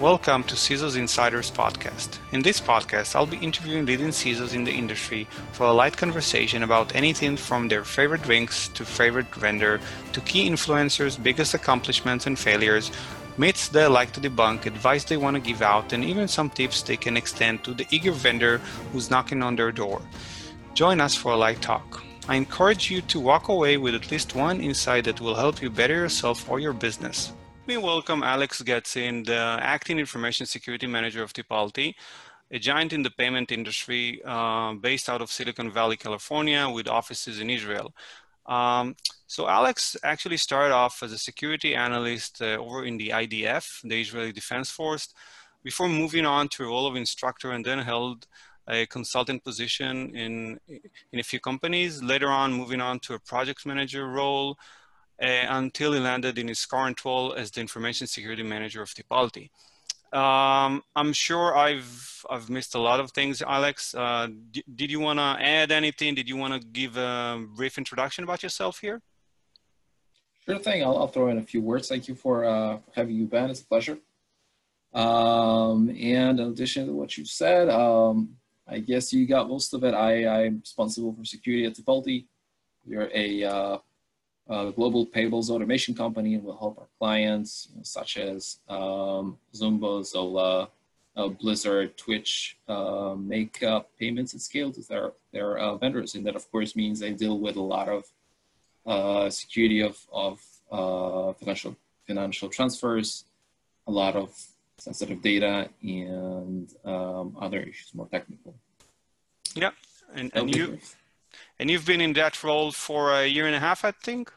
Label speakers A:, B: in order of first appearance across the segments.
A: Welcome to CISO's Insiders Podcast. In this podcast, I'll be interviewing leading CISOs in the industry for a light conversation about anything from their favorite drinks to favorite vendor to key influencers' biggest accomplishments and failures, myths they like to debunk, advice they want to give out, and even some tips they can extend to the eager vendor who's knocking on their door. Join us for a light talk. I encourage you to walk away with at least one insight that will help you better yourself or your business me welcome Alex Getzin, the Acting Information Security Manager of Tipalti, a giant in the payment industry uh, based out of Silicon Valley, California, with offices in Israel. Um, so Alex actually started off as a security analyst uh, over in the IDF, the Israeli Defense Force, before moving on to a role of instructor and then held a consultant position in, in a few companies. Later on, moving on to a project manager role, uh, until he landed in his current role as the information security manager of Tipalti. Um, I'm sure I've I've missed a lot of things, Alex. Uh, did you want to add anything? Did you want to give a brief introduction about yourself here?
B: Sure thing. I'll, I'll throw in a few words. Thank you for uh, having you, Ben. It's a pleasure. Um, and in addition to what you said, um, I guess you got most of it. I, I'm responsible for security at Tipalti. We're a uh, a global payables automation company and will help our clients you know, such as um, Zumba, Zola, uh, Blizzard, Twitch uh, make uh, payments at scale to their, their uh, vendors. And that of course means they deal with a lot of uh, security of, of uh, financial, financial transfers, a lot of sensitive data and um, other issues more technical.
A: Yeah, and, and you and you've been in that role for a year and a half, I think.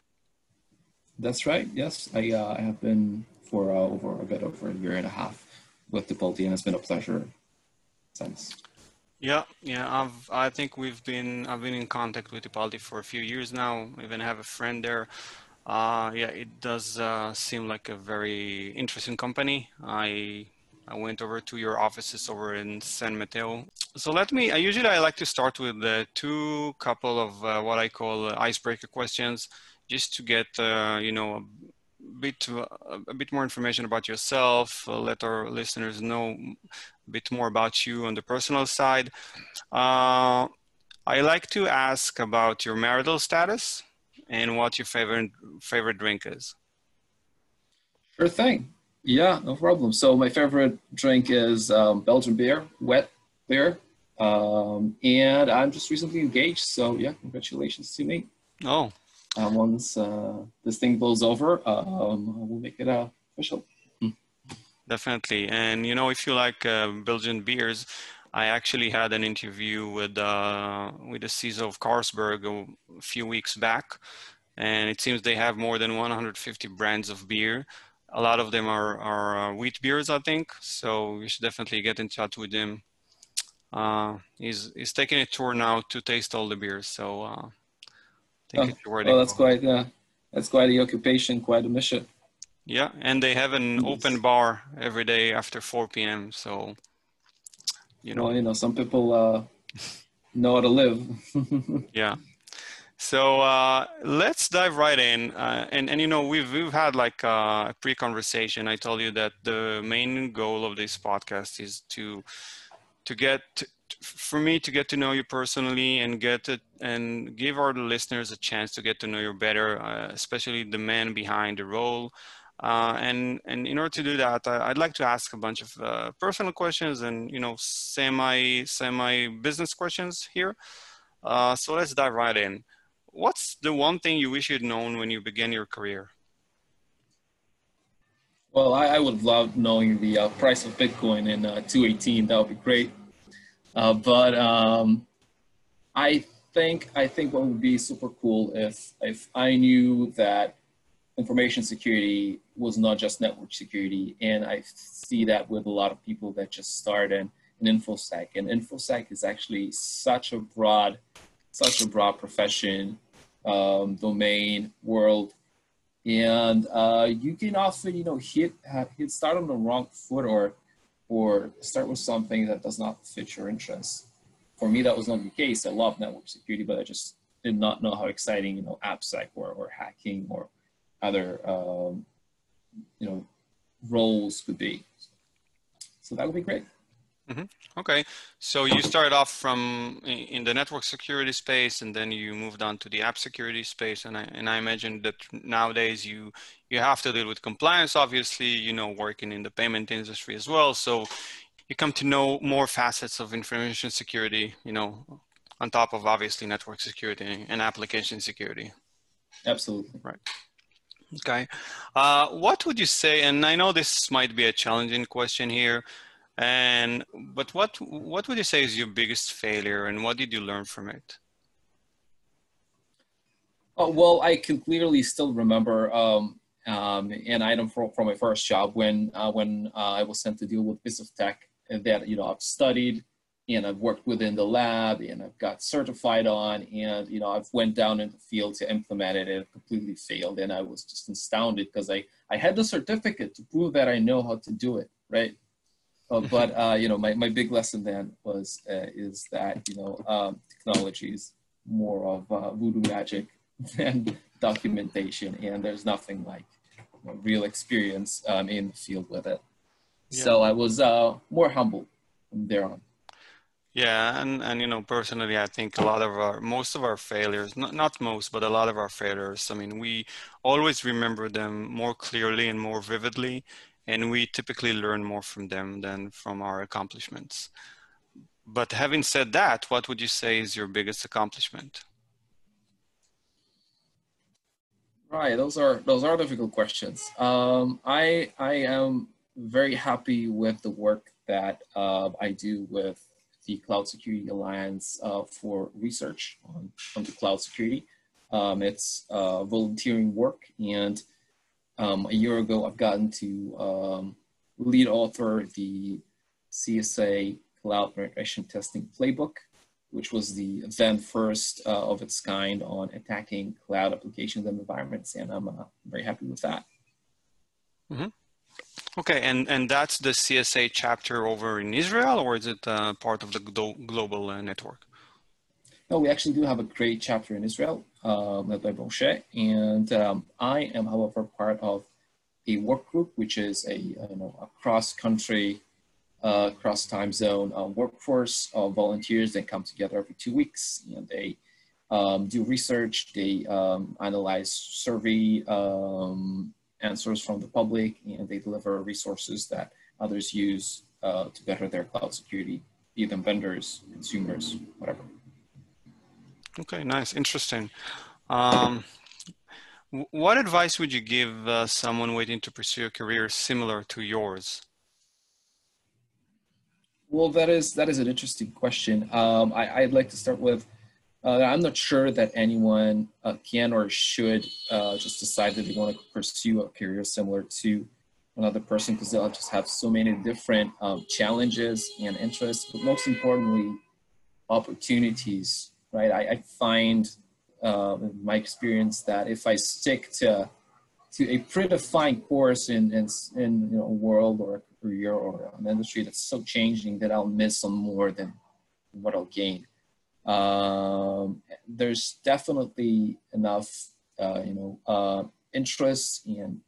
B: That's right. Yes, I, uh, I have been for uh, over a bit over a year and a half with Tipalti, and it's been a pleasure since.
A: Yeah, yeah. I've I think we've been I've been in contact with Tipalti for a few years now. Even have a friend there. Uh, yeah, it does uh, seem like a very interesting company. I I went over to your offices over in San Mateo. So let me. I usually I like to start with the two couple of uh, what I call icebreaker questions just to get uh, you know a bit a bit more information about yourself. Uh, let our listeners know a bit more about you on the personal side. Uh, I like to ask about your marital status and what your favorite favorite drink is.
B: Sure thing. Yeah, no problem. So my favorite drink is um, Belgian beer, wet beer, um, and I'm just recently engaged. So yeah, congratulations to me.
A: Oh,
B: uh, once uh, this thing blows over, um, we'll make it uh, official. Hmm.
A: Definitely. And, you know, if you like uh, Belgian beers, I actually had an interview with uh, with the CISO of Carlsberg a few weeks back, and it seems they have more than 150 brands of beer. A lot of them are, are wheat beers, I think. So you should definitely get in touch with him. Uh, he's he's taking a tour now to taste all the beers. So uh,
B: oh, well, that's quite uh, that's quite a occupation, quite a mission.
A: Yeah, and they have an yes. open bar every day after 4 p.m. So,
B: you know, well, you know, some people uh, know how to live.
A: yeah. So uh, let's dive right in, uh, and and you know we've we've had like uh, a pre-conversation. I told you that the main goal of this podcast is to to get for me to get to know you personally and get it and give our listeners a chance to get to know you better, uh, especially the man behind the role. Uh, and and in order to do that, I, would like to ask a bunch of uh, personal questions and you know semi semi business questions here. Uh, so let's dive right in. What's the one thing you wish you'd known when you began your career?
B: Well, I, I would love knowing the uh, price of Bitcoin in uh, 218. That would be great. Uh, but um, I think I think what would be super cool if if I knew that information security was not just network security, and I see that with a lot of people that just start in, in infosec, and infosec is actually such a broad, such a broad profession, um, domain, world, and uh, you can often you know hit hit start on the wrong foot or or start with something that does not fit your interests. For me, that was not the case. I love network security, but I just did not know how exciting, you know, AppSec or, or hacking or other, um, you know, roles could be. So that would be great.
A: Mm-hmm. Okay, so you started off from in the network security space, and then you moved on to the app security space. And I and I imagine that nowadays you you have to deal with compliance. Obviously, you know, working in the payment industry as well. So you come to know more facets of information security. You know, on top of obviously network security and application security.
B: Absolutely.
A: Right. Okay. Uh, what would you say? And I know this might be a challenging question here and but what what would you say is your biggest failure, and what did you learn from it?
B: Oh, well, I can clearly still remember um, um, an item from, from my first job when uh, when uh, I was sent to deal with piece of tech that you know I've studied and I've worked within the lab and I've got certified on and you know I've went down in the field to implement it and it completely failed and I was just astounded because I I had the certificate to prove that I know how to do it right uh, but uh, you know, my, my big lesson then was uh, is that you know um, technology is more of uh, voodoo magic than documentation, and there's nothing like you know, real experience um, in the field with it. Yeah. So I was uh, more humble from there on.
A: Yeah, and and you know, personally, I think a lot of our most of our failures, not not most, but a lot of our failures. I mean, we always remember them more clearly and more vividly and we typically learn more from them than from our accomplishments. But having said that, what would you say is your biggest accomplishment?
B: Right, those are those are difficult questions. Um, I I am very happy with the work that uh, I do with the Cloud Security Alliance uh, for research on, on the cloud security. Um, it's uh, volunteering work and um, a year ago, I've gotten to um, lead author the CSA Cloud Penetration Testing Playbook, which was the then first uh, of its kind on attacking cloud applications and environments, and I'm uh, very happy with that.
A: Mm-hmm. Okay, and, and that's the CSA chapter over in Israel, or is it uh, part of the global uh, network?
B: No, we actually do have a great chapter in Israel led by Moshe, and um, I am, however, part of a work group, which is a, you know, a cross-country, uh, cross-time zone uh, workforce of volunteers that come together every two weeks, and they um, do research, they um, analyze survey um, answers from the public, and they deliver resources that others use uh, to better their cloud security, be them vendors, consumers, whatever.
A: Okay, nice, interesting. Um, what advice would you give uh, someone waiting to pursue a career similar to yours?
B: Well, that is that is an interesting question. Um, I, would like to start with. Uh, I'm not sure that anyone uh, can or should uh, just decide that they want to pursue a career similar to another person because they'll just have so many different um, challenges and interests, but most importantly, opportunities right? I, I find uh, in my experience that if I stick to to a predefined course in, in, in you know, a world or a career or an industry that's so changing that I'll miss some more than what I'll gain. Um, there's definitely enough, uh, you know, uh, interest in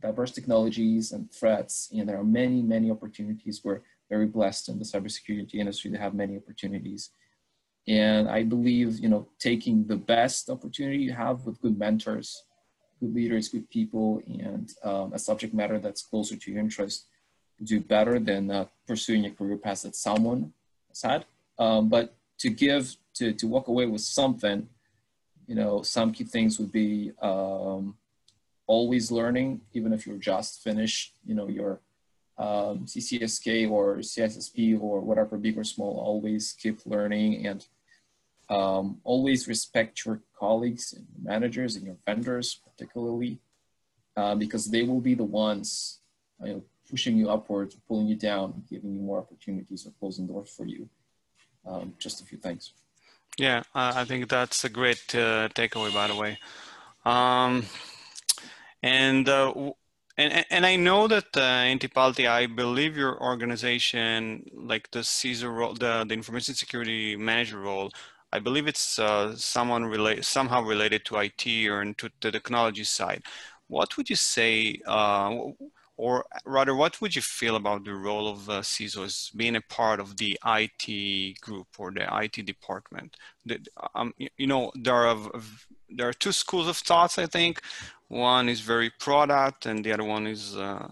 B: diverse technologies and threats, and there are many, many opportunities. We're very blessed in the cybersecurity industry to have many opportunities. And I believe, you know, taking the best opportunity you have with good mentors, good leaders, good people, and um, a subject matter that's closer to your interest, do better than uh, pursuing a career path that someone has had. Um, but to give, to, to walk away with something, you know, some key things would be um, always learning, even if you're just finished, you know, your um, CCSK or CISSP or whatever, big or small, always keep learning and um, always respect your colleagues and managers and your vendors, particularly, uh, because they will be the ones you know, pushing you upwards, pulling you down, giving you more opportunities or closing doors for you. Um, just a few things.
A: Yeah, I think that's a great uh, takeaway, by the way. Um, and uh, and, and I know that uh, in Tipalti, I believe your organization, like the CISO role, the, the information security manager role, I believe it's uh, someone relate, somehow related to IT or to the technology side. What would you say, uh, or rather, what would you feel about the role of uh, being a part of the IT group or the IT department? The, um, you know, there are there are two schools of thoughts. I think one is very product, and the other one is uh,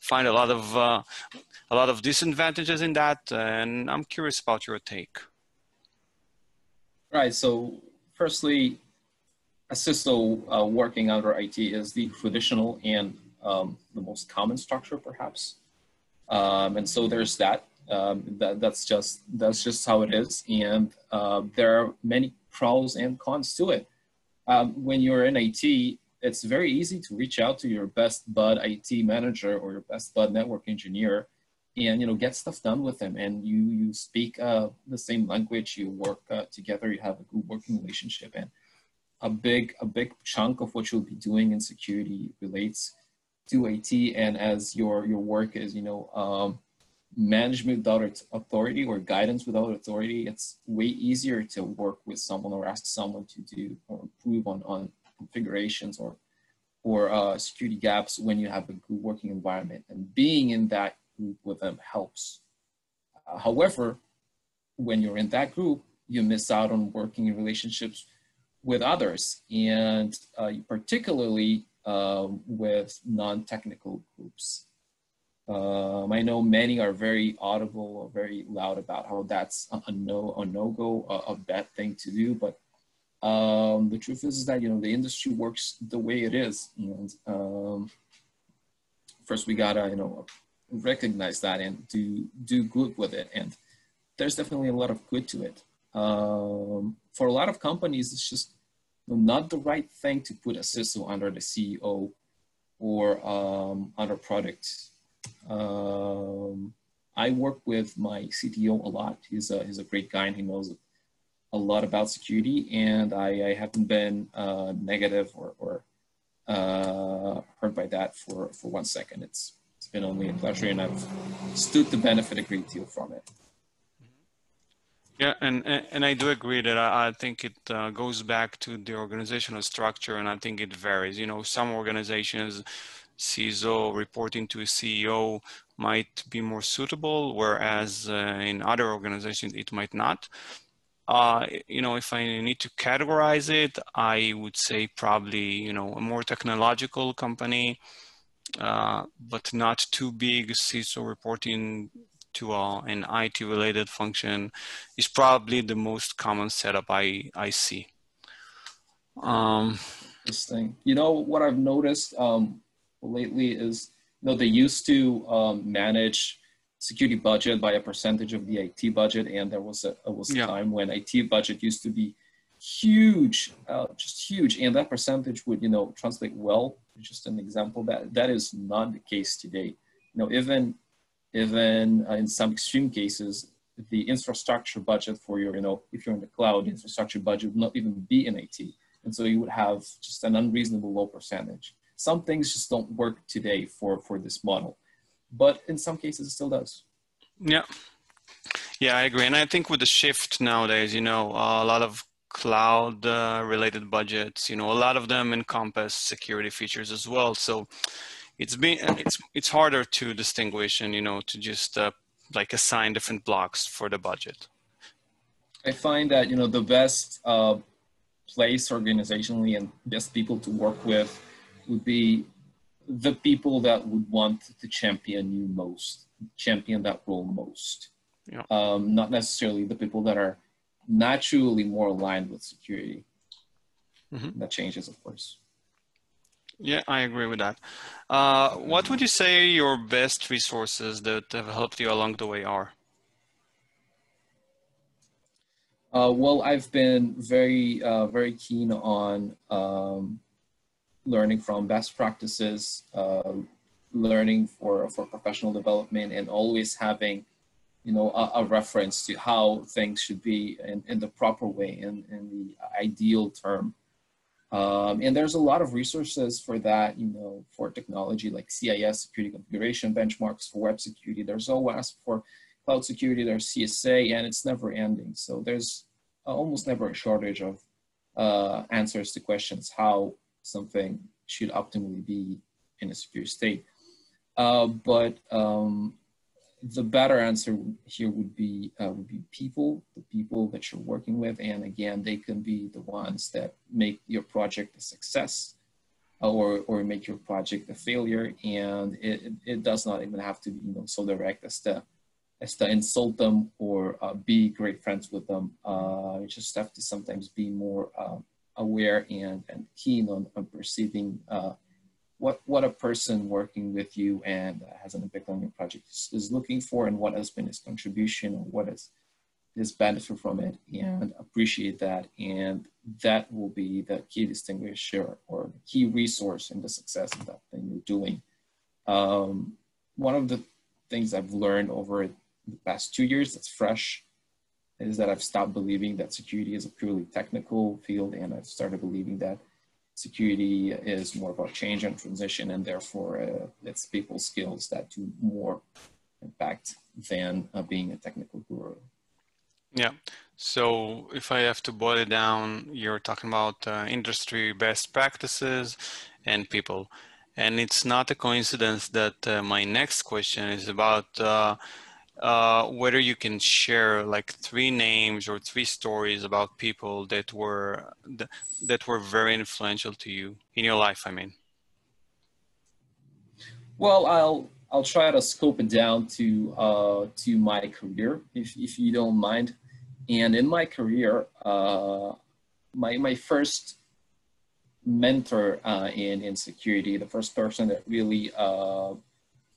A: find a lot of uh, a lot of disadvantages in that. And I'm curious about your take.
B: Right. So, firstly, a CISO uh, working under IT is the traditional and um, the most common structure, perhaps. Um, and so there's that. Um, that. That's just that's just how it is, and uh, there are many pros and cons to it. Um, when you're in IT, it's very easy to reach out to your best bud IT manager or your best bud network engineer, and you know get stuff done with them. And you you speak uh, the same language, you work uh, together, you have a good working relationship, and a big a big chunk of what you'll be doing in security relates to IT and as your your work is, you know, um, management without authority or guidance without authority, it's way easier to work with someone or ask someone to do or improve on on configurations or or uh, security gaps when you have a good working environment. And being in that group with them helps. Uh, however, when you're in that group, you miss out on working in relationships with others, and uh, particularly um, with non-technical groups. Um, I know many are very audible or very loud about how that's a, no a no go a, a, bad thing to do, but um, the truth is, is that you know the industry works the way it is, and um, first we gotta you know recognize that and do do good with it, and there's definitely a lot of good to it. Um, for a lot of companies, it's just not the right thing to put a CISO under the CEO or um, under product. Um, I work with my CTO a lot. He's a, he's a great guy and he knows a lot about security and I, I haven't been uh, negative or, or uh, hurt by that for, for one second. It's, it's been only a pleasure and I've stood to benefit a great deal from it.
A: Yeah, and and I do agree that I, I think it uh, goes back to the organizational structure, and I think it varies. You know, some organizations, CISO reporting to a CEO might be more suitable, whereas uh, in other organizations it might not. Uh, you know, if I need to categorize it, I would say probably you know a more technological company, uh, but not too big. CISO reporting to an IT related function is probably the most common setup I, I see. Um,
B: thing, You know, what I've noticed um, lately is, you know, they used to um, manage security budget by a percentage of the IT budget. And there was a, was a yeah. time when IT budget used to be huge, uh, just huge. And that percentage would, you know, translate well. Just an example that that is not the case today. You know, even even uh, in some extreme cases, the infrastructure budget for your, you know, if you're in the cloud, infrastructure budget would not even be in IT. And so you would have just an unreasonable low percentage. Some things just don't work today for, for this model, but in some cases it still does.
A: Yeah. Yeah, I agree. And I think with the shift nowadays, you know, uh, a lot of cloud uh, related budgets, you know, a lot of them encompass security features as well. So it's been it's it's harder to distinguish and you know to just uh, like assign different blocks for the budget.
B: I find that you know the best uh, place organizationally and best people to work with would be the people that would want to champion you most, champion that role most. Yeah. Um, not necessarily the people that are naturally more aligned with security. Mm-hmm. That changes, of course.
A: Yeah, I agree with that. Uh, what would you say your best resources that have helped you along the way are?
B: Uh, well, I've been very, uh, very keen on um, learning from best practices, uh, learning for, for professional development, and always having, you know, a, a reference to how things should be in, in the proper way, in, in the ideal term. Um, and there's a lot of resources for that, you know, for technology like CIS, security configuration benchmarks for web security. There's OWASP for cloud security, there's CSA, and it's never ending. So there's almost never a shortage of uh, answers to questions how something should optimally be in a secure state. Uh, but um, the better answer here would be uh, would be people, the people that you're working with, and again, they can be the ones that make your project a success, or or make your project a failure. And it, it does not even have to be you know so direct as to as to insult them or uh, be great friends with them. Uh, you just have to sometimes be more uh, aware and and keen on, on perceiving uh, what what a person working with you and has an impact on your project is, is, looking for and what has been his contribution or what is his benefit from it. And appreciate that. And that will be the key distinguisher or key resource in the success of that thing you're doing. Um, one of the things i've learned over the past two years that's fresh is that i've stopped believing that security is a purely technical field and i've started believing that security is more about change and transition, and therefore uh, it's people skills that do more impact than uh, being a technical guru.
A: Yeah. So if I have to boil it down, you're talking about uh, industry best practices and people. And it's not a coincidence that uh, my next question is about uh, whether you can share like three names or three stories about people that were that were very influential to you in your life. I mean.
B: Well, I'll I'll try to scope it down to uh, to my career, if if you don't mind. And in my career, uh, my my first mentor uh, in in security, the first person that really uh,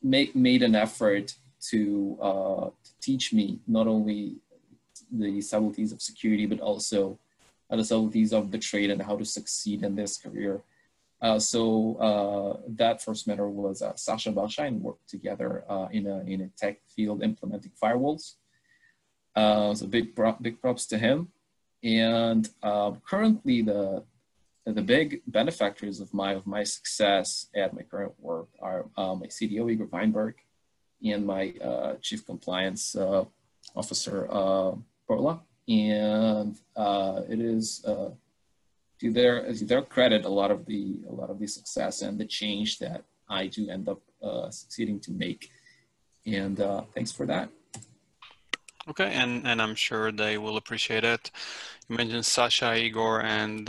B: make made an effort to, uh, to teach me not only the subtleties of security, but also uh, the subtleties of the trade and how to succeed in this career. Uh, so uh, that first mentor was uh, Sasha Balshine, worked together uh, in, a, in a tech field implementing firewalls. Uh, so big, big props to him. And currently the, the big benefactors of my, of my success at my current work are my CDO, Igor Weinberg, and my uh, chief compliance uh, officer, uh, Perla. And uh, it is uh, to their to their credit, a lot of the a lot of the success and the change that I do end up uh, succeeding to make. And thanks for that.
A: Okay, and and I'm sure they will appreciate it. You mentioned Sasha, Igor, and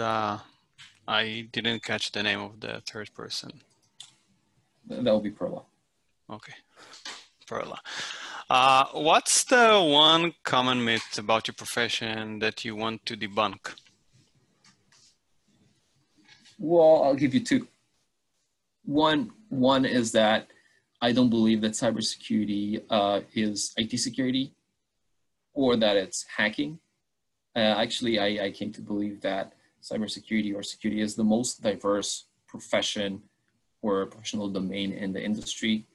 A: I didn't catch the name of the third person.
B: That will be Perla.
A: Okay. Perla. Uh, what's the one common myth about your profession that you want to debunk?
B: Well, I'll give you two. One, one is that I don't believe that cybersecurity uh, is IT security or that it's hacking. Uh, actually, I, I came to believe that cybersecurity or security is the most diverse profession or professional domain in the industry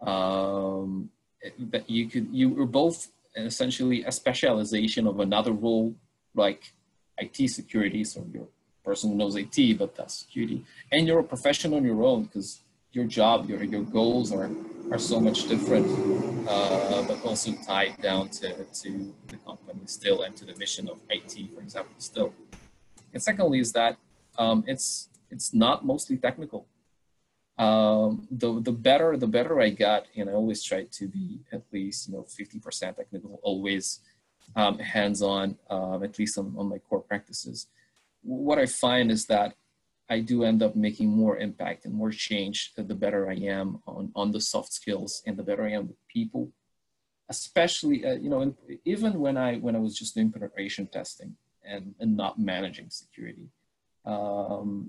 B: um, that you could you were both essentially a specialization of another role like IT security, so you're a person who knows IT, but that's security, and you're a professional on your own because your job, your your goals are are so much different, uh, but also tied down to, to the company still and to the mission of IT, for example, still. And secondly, is that um, it's it's not mostly technical um, the the better the better I got, and I always try to be at least you know 50% technical, always um, hands-on, um, at least on, on my core practices. What I find is that I do end up making more impact and more change the better I am on, on the soft skills and the better I am with people. Especially, uh, you know, in, even when I when I was just doing penetration testing and, and not managing security, um,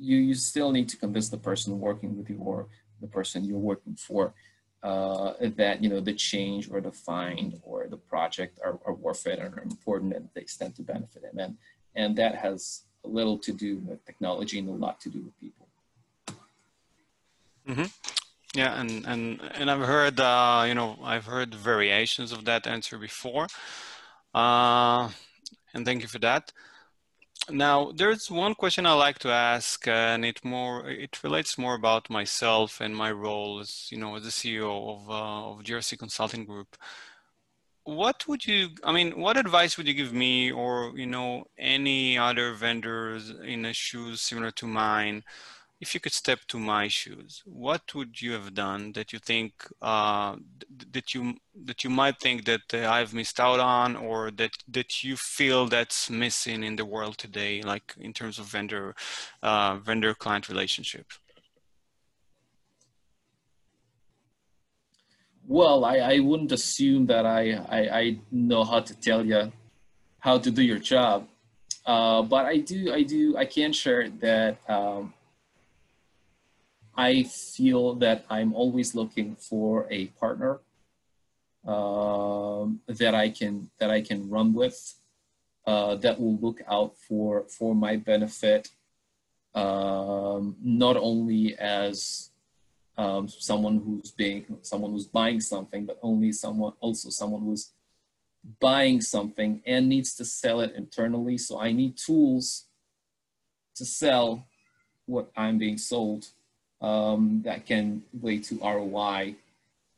B: you, you still need to convince the person working with you or the person you're working for uh, that you know the change or the find or the project are, are worth it and are important and they stand to benefit them. And and that has a little to do with technology and a lot to do with people.
A: Mm-hmm. yeah and and and i've heard uh, you know i've heard variations of that answer before. Uh, and thank you for that now, there's one question I like to ask, and it more it relates more about myself and my role as you know as the CEO of uh, of GRC Consulting Group. What would you? I mean, what advice would you give me, or you know, any other vendors in a shoes similar to mine, if you could step to my shoes, what would you have done that you think uh, that you that you might think that uh, I've missed out on, or that that you feel that's missing in the world today, like in terms of vendor uh, vendor client relationship?
B: Well, I, I wouldn't assume that I, I, I know how to tell you how to do your job. Uh, but I do, I do, I can share that um, I feel that I'm always looking for a partner um, that I can that I can run with, uh, that will look out for for my benefit, um, not only as um, someone who's being someone who's buying something, but only someone also someone who's buying something and needs to sell it internally. So I need tools to sell what I'm being sold um, that can relate to ROI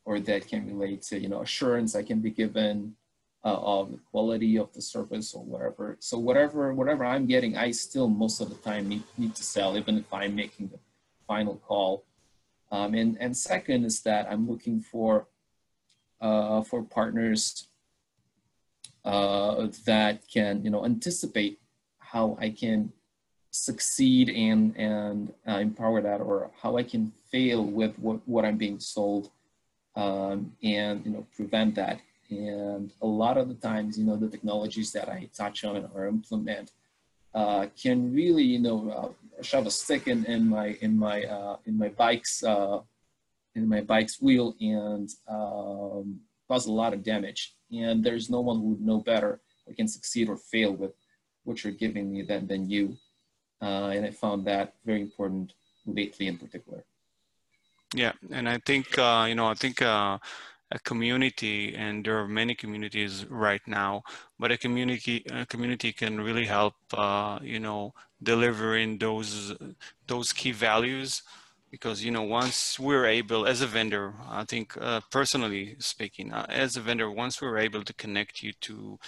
B: or that can relate to you know assurance that can be given uh, of the quality of the service or whatever. So whatever whatever I'm getting, I still most of the time need, need to sell, even if I'm making the final call. Um, and and second is that I'm looking for uh, for partners uh, that can you know anticipate how I can succeed and and uh, empower that or how I can fail with what, what I'm being sold um, and you know prevent that. And a lot of the times you know the technologies that I touch on or implement uh, can really you know uh, shove a stick in, in my in my uh, in my bike's uh, in my bike's wheel and um, cause a lot of damage. And there's no one who would know better or can succeed or fail with what you're giving me than, than you and I found that very important lately in particular.
A: Yeah, and I think uh, you know I think uh, a community, and there are many communities right now, but a community a community can really help uh, you know delivering those those key values because you know once we're able as a vendor i think uh, personally speaking uh, as a vendor once we're able to connect you to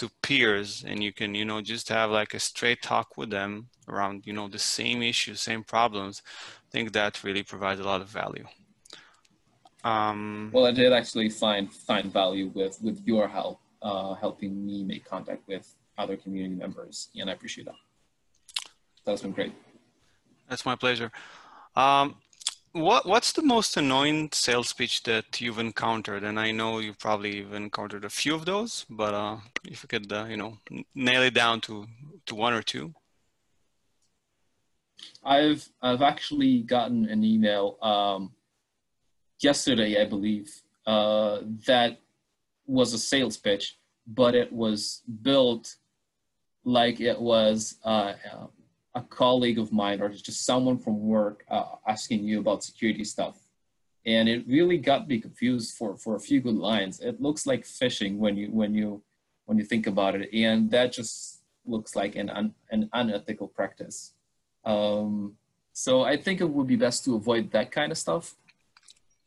A: to peers and you can you know just have like a straight talk with them around you know the same issues same problems i think that really provides a lot of value.
B: Um, well i did actually find find value with with your help uh, helping me make contact with other community members and i appreciate that. That's been great.
A: That's my pleasure. Um, what what's the most annoying sales pitch that you've encountered? And I know you've probably encountered a few of those, but uh, if you could, uh, you know, nail it down to to one or two.
B: I've I've actually gotten an email um, yesterday, I believe, uh, that was a sales pitch, but it was built like it was uh, a colleague of mine or just someone from work uh, asking you about security stuff. And it really got me confused for, for a few good lines. It looks like phishing when you when you when you think about it, and that just looks like an un, an unethical practice. Um, so I think it would be best to avoid that kind of stuff.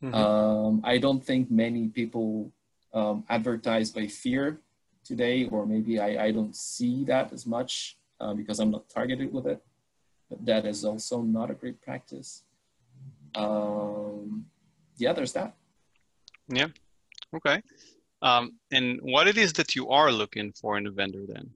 B: Mm-hmm. Um, I don't think many people um, advertise by fear today, or maybe I, I don't see that as much uh, because I'm not targeted with it. But that is also not a great practice. Um, yeah, there's that.
A: Yeah. Okay. Um, and what it is that you are looking for in a vendor then?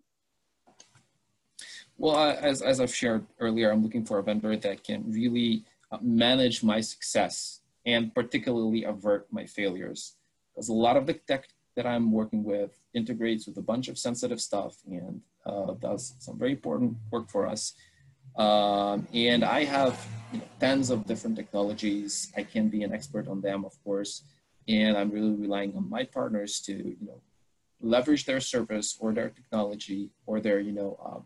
B: Well, uh, as, as I've shared earlier, I'm looking for a vendor that can really uh, manage my success and particularly avert my failures. Because a lot of the tech that I'm working with integrates with a bunch of sensitive stuff and uh, does some very important work for us. Um, and I have you know, tons of different technologies. I can be an expert on them, of course, and I'm really relying on my partners to you know leverage their service or their technology or their you know uh,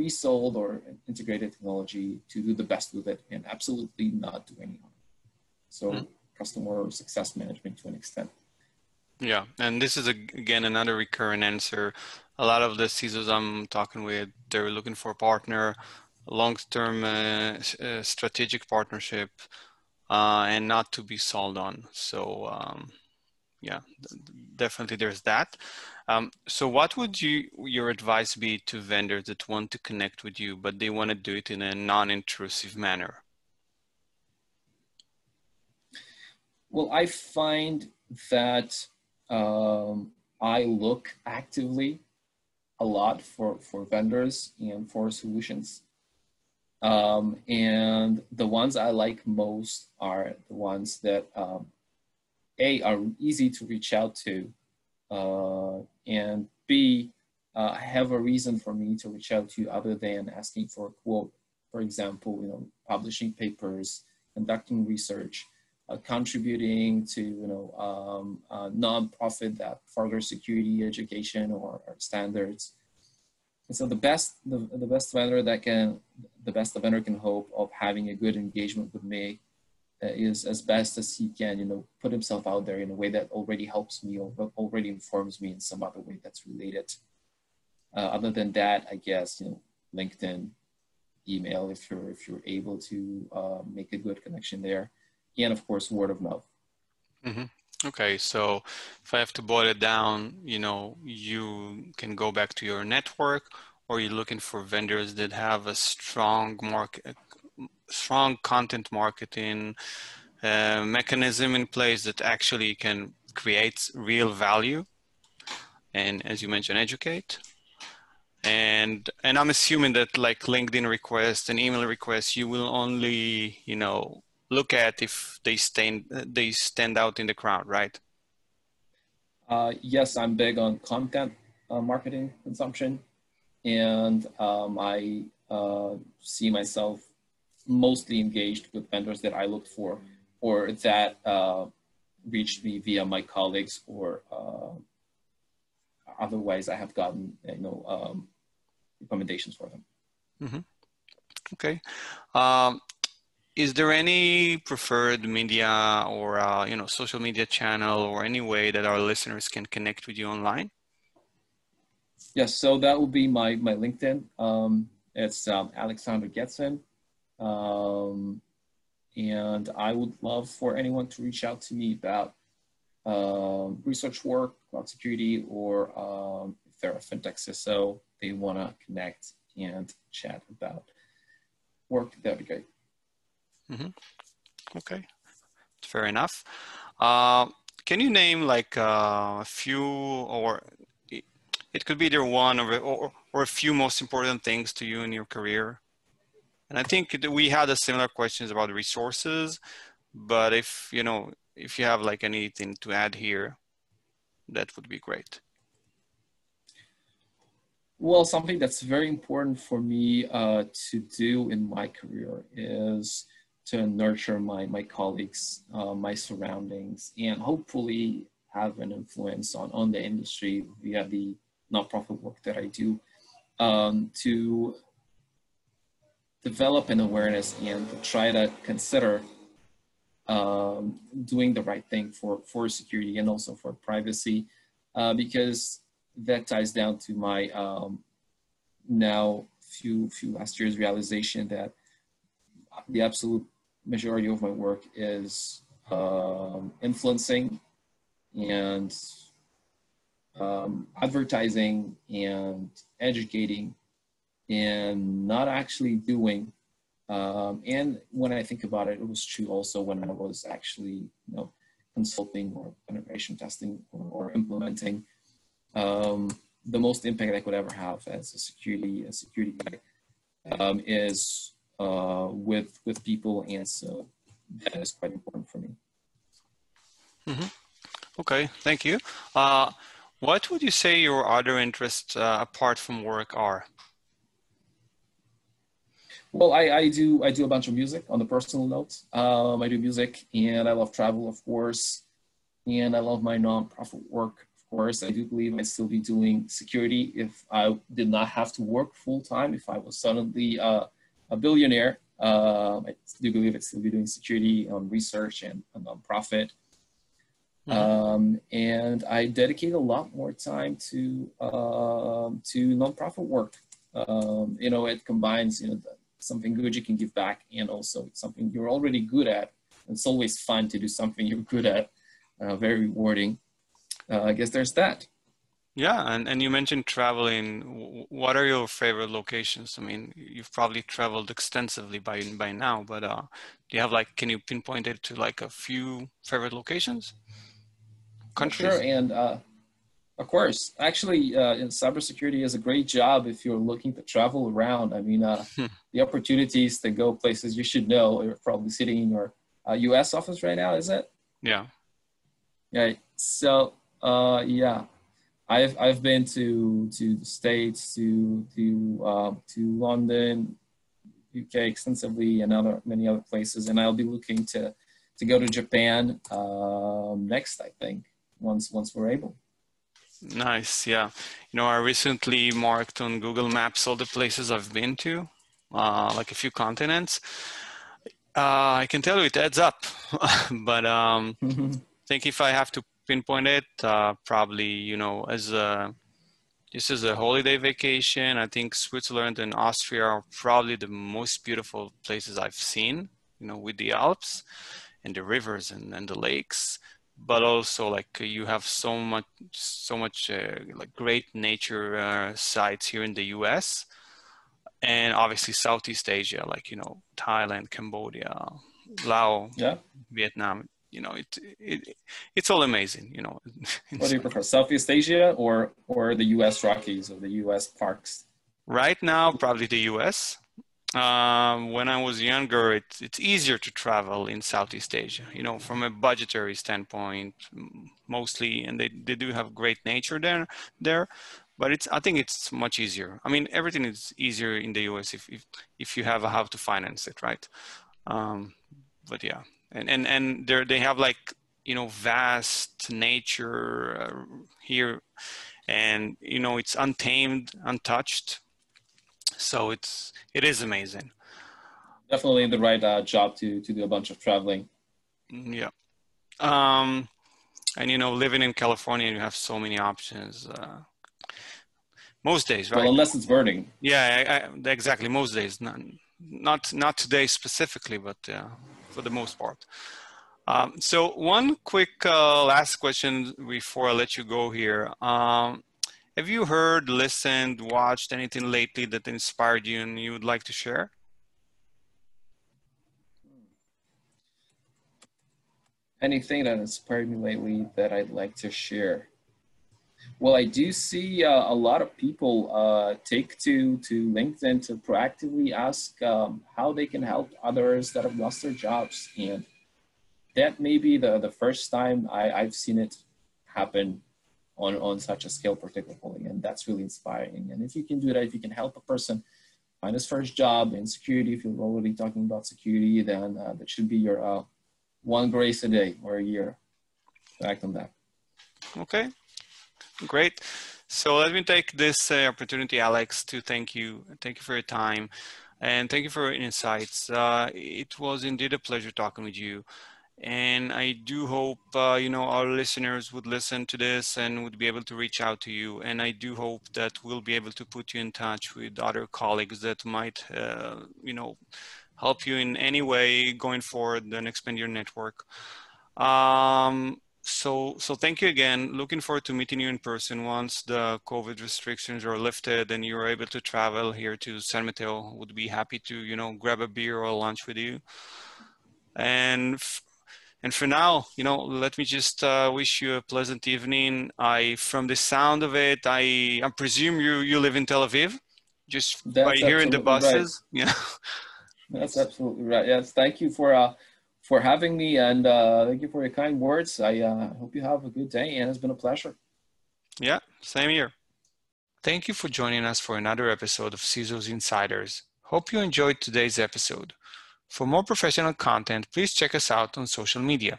B: resold or integrated technology to do the best with it and absolutely not do any harm. So mm. customer success management to an extent.
A: Yeah, and this is a, again another recurrent answer. A lot of the CISOs I'm talking with, they're looking for a partner, long-term uh, uh, strategic partnership, uh, and not to be sold on. So um, yeah, definitely there's that. Um, so what would you your advice be to vendors that want to connect with you, but they want to do it in a non-intrusive manner?
B: Well, I find that um, I look actively a lot for, for vendors and for solutions. Um, and the ones I like most are the ones that um, A, are easy to reach out to, uh, and B, uh, have a reason for me to reach out to you other than asking for a quote. For example, you know, publishing papers, conducting research, uh, contributing to you know um, a nonprofit that further security education or, or, standards. And so the best the, the best vendor that can the best the vendor can hope of having a good engagement with me uh, is as best as he can you know put himself out there in a way that already helps me or already informs me in some other way that's related. Uh, other than that, I guess you know LinkedIn, email if you're if you're able to uh, make a good connection there and of course word of mouth.
A: Mm-hmm. Okay, so if I have to boil it down, you know, you can go back to your network, or you're looking for vendors that have a strong market, strong content marketing uh, mechanism in place that actually can create real value, and as you mentioned, educate. And and I'm assuming that like LinkedIn requests and email requests, you will only you know look at if they stand they stand out in the crowd, right?
B: Uh, yes, I'm big on content uh, marketing consumption, and um, I uh, see myself mostly engaged with vendors that I look for or that uh, reached me via my colleagues or uh, otherwise I have gotten you know um, recommendations for them.
A: Mm-hmm. Okay. Um, is there any preferred media or uh, you know social media channel or any way that our listeners can connect with you online?
B: Yes so that will be my my linkedin. Um, it's um, alexander getson. Um, and i would love for anyone to reach out to me about um, research work cloud security or um, if they're a fintech CISO, they want to connect and chat about work that'd be great
A: Mm-hmm. Okay, fair enough. Uh, can you name like uh, a few, or it could be either one or, or, or a few most important things to you in your career? And I think we had a similar questions about resources, but if you know if you have like anything to add here, that would be great.
B: Well, something that's very important for me uh, to do in my career is to nurture my, my colleagues, uh, my surroundings, and hopefully have an influence on, on the industry via the nonprofit work that I do um, to develop an awareness and to try to consider um, doing the right thing for, for security and also for privacy uh, because that ties down to my um, now few few last year's realization that the absolute majority of my work is um, influencing and um, advertising and educating and not actually doing. Um, and when I think about it, it was true also when I was actually, you know, consulting or penetration testing or, or implementing. Um, the most impact I could ever have as a security a security guy um, is uh, with with people, and so that is quite important for me.
A: Mm-hmm. Okay, thank you. Uh, what would you say your other interests uh, apart from work are?
B: Well, I, I do I do a bunch of music on the personal note. Um, I do music, and I love travel, of course, and I love my nonprofit work. Of course, I do believe I'd still be doing security if I did not have to work full time. If I was suddenly uh, a billionaire. Um, I do believe it's still be doing security on research and a nonprofit. Mm-hmm. Um, and I dedicate a lot more time to um, to nonprofit work. Um, you know, it combines you know the, something good you can give back, and also something you're already good at. It's always fun to do something you're good at. Uh, very rewarding. Uh, I guess there's that.
A: Yeah, and, and you mentioned traveling. What are your favorite locations? I mean, you've probably traveled extensively by by now, but uh, do you have like, can you pinpoint it to like a few favorite locations?
B: Countries? Sure, and uh, of course, actually, uh, in cybersecurity is a great job if you're looking to travel around. I mean, uh, hmm. the opportunities to go places you should know. You're probably sitting in your U.S. Uh, office right now, is it?
A: Yeah.
B: Yeah. So, uh, yeah I've I've been to to the states, to to uh, to London, UK extensively, and other many other places, and I'll be looking to to go to Japan um, next. I think once once we're able.
A: Nice, yeah. You know, I recently marked on Google Maps all the places I've been to, uh, like a few continents. Uh, I can tell you it adds up, but um, I think if I have to pinpoint it. Uh, probably, you know, as a this is a holiday vacation. I think Switzerland and Austria are probably the most beautiful places I've seen. You know, with the Alps and the rivers and, and the lakes, but also like you have so much, so much uh, like great nature uh, sites here in the U.S. and obviously Southeast Asia, like you know Thailand, Cambodia, Laos,
B: yeah.
A: Vietnam you know it, it it's all amazing you know.
B: What do you prefer southeast asia or or the us rockies or the us parks?
A: Right now probably the us um, when i was younger it, it's easier to travel in southeast asia you know from a budgetary standpoint mostly and they, they do have great nature there there but it's i think it's much easier. I mean everything is easier in the us if if, if you have a how to finance it right? Um, but yeah and and and they they have like you know vast nature uh, here. And you know it's untamed untouched. So it's it is amazing.
B: Definitely the right uh, job to to do a bunch of traveling.
A: Mm, yeah. Um and you know living in california you have so many options uh most days right?
B: well unless it's burning.
A: Yeah I, I, exactly. Most days not not not today specifically but uh for the most part. Um, so one quick uh, last question before I let you go here. Um, have you heard, listened, watched anything lately that inspired you and you would like to share?
B: Anything that inspired me lately that I'd like to share? Well, I do see uh, a lot of people uh, take to to LinkedIn to proactively ask um, how they can help others that have lost their jobs, and that may be the, the first time I, I've seen it happen on, on such a scale particularly. And that's really inspiring. And if you can do that, if you can help a person find his first job in security, if you're already talking about security, then uh, that should be your uh, one grace a day or a year act on that.
A: Okay, great. So let me take this uh, opportunity, Alex, to thank you. Thank you for your time and thank you for your insights. Uh, it was indeed a pleasure talking with you and I do hope uh, you know our listeners would listen to this and would be able to reach out to you. And I do hope that we'll be able to put you in touch with other colleagues that might uh, you know help you in any way going forward and expand your network. Um, so so thank you again. Looking forward to meeting you in person once the COVID restrictions are lifted and you're able to travel here to San Mateo. Would be happy to you know grab a beer or lunch with you. And and for now, you know, let me just uh, wish you a pleasant evening. I, from the sound of it, I, I presume you you live in Tel Aviv, just That's by hearing the buses. Right. Yeah.
B: That's absolutely right. Yes, thank you for uh, for having me, and uh, thank you for your kind words. I uh, hope you have a good day, and it's been a pleasure.
A: Yeah, same here. Thank you for joining us for another episode of CISO's Insiders. Hope you enjoyed today's episode. For more professional content, please check us out on social media.